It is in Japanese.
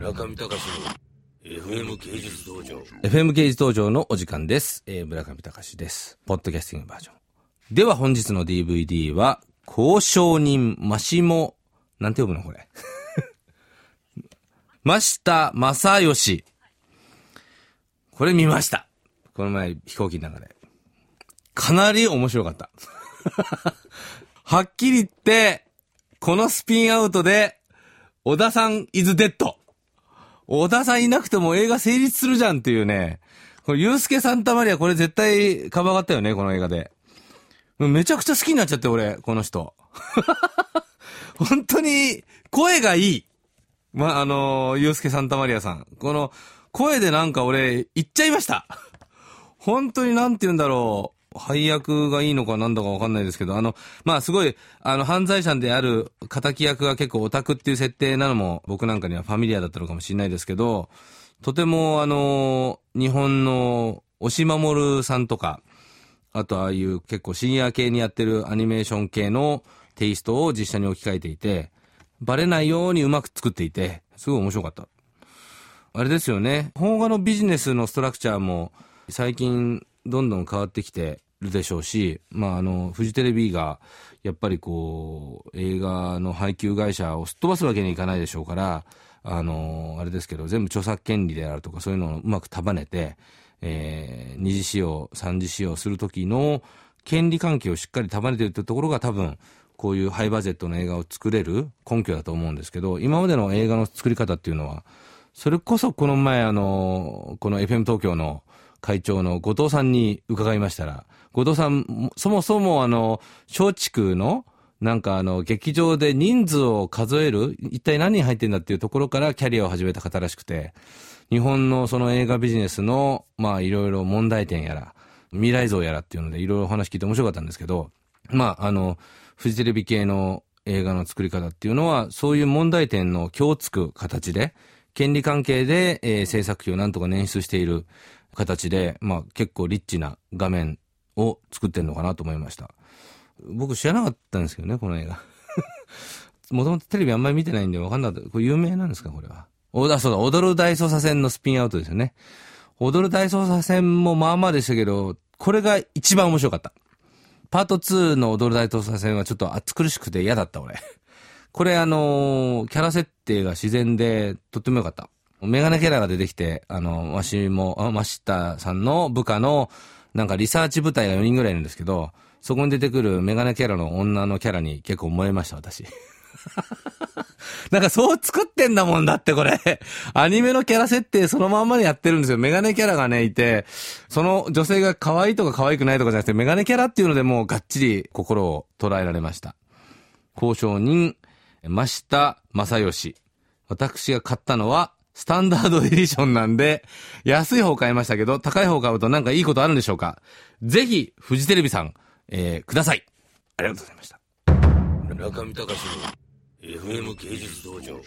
村上隆の FM 芸術道場 FM 芸術道場のお時間です。えー、村上隆です。ポッドキャスティングバージョン。では本日の DVD は、交渉人マシモ、なんて読むのこれ。真下正義。これ見ました。この前飛行機の中で。かなり面白かった。はっきり言って、このスピンアウトで、小田さん is dead。小田さんいなくても映画成立するじゃんっていうね。これ、ユースケ・サンタマリアこれ絶対かばがったよね、この映画で。めちゃくちゃ好きになっちゃって、俺、この人。本当に、声がいい。ま、あのユースケ・サンタマリアさん。この、声でなんか俺、言っちゃいました。本当になんて言うんだろう。配役がいいのかなんだかわかんないですけど、あの、まあすごい、あの、犯罪者である仇役が結構オタクっていう設定なのも僕なんかにはファミリアだったのかもしれないですけど、とてもあの、日本の押し守さんとか、あとああいう結構深夜系にやってるアニメーション系のテイストを実写に置き換えていて、バレないようにうまく作っていて、すごい面白かった。あれですよね。邦画のビジネスのストラクチャーも最近どんどん変わってきてるでしょうし、まああの、フジテレビがやっぱりこう、映画の配給会社をすっ飛ばすわけにいかないでしょうから、あの、あれですけど、全部著作権利であるとかそういうのをうまく束ねて、えー、二次使用、三次使用するときの権利関係をしっかり束ねてるってところが多分、こういうハイバジェットの映画を作れる根拠だと思うんですけど、今までの映画の作り方っていうのは、それこそこの前あの、この FM 東京の会長の後藤さんに伺いましたら、後藤さん、そもそもあの、松竹の、なんかあの、劇場で人数を数える一体何人入ってんだっていうところからキャリアを始めた方らしくて、日本のその映画ビジネスの、まあいろいろ問題点やら、未来像やらっていうのでいろいろお話聞いて面白かったんですけど、まああの、フジテレビ系の映画の作り方っていうのは、そういう問題点の今日つく形で、権利関係で、えー制作費をなんとか捻出している。形で、まあ結構リッチな画面を作ってるのかなと思いました。僕知らなかったんですけどね、この映画。もともとテレビあんまり見てないんで分かんなかった。これ有名なんですか、これは？おだ、そうだ、踊る大捜査線のスピンアウトですよね。踊る大捜査線もまあまあでしたけど、これが一番面白かった。パート2の踊る大捜査線はちょっと暑苦しくて嫌だった、俺。これあのーキャラ設定が自然でとっても良かった。メガネキャラが出てきて、あの、わしも、マシタさんの部下の、なんかリサーチ部隊が4人ぐらいいるんですけど、そこに出てくるメガネキャラの女のキャラに結構燃えました、私。なんかそう作ってんだもんだってこれ。アニメのキャラ設定そのまんまでやってるんですよ。メガネキャラがね、いて、その女性が可愛いとか可愛くないとかじゃなくて、メガネキャラっていうのでもうがっちり心を捉えられました。交渉人、真下正義。私が買ったのは、スタンダードエディションなんで、安い方買いましたけど、高い方買うとなんかいいことあるんでしょうか？ぜひ、フジテレビさん、えー、ください。ありがとうございました。村上隆の FM 芸術道場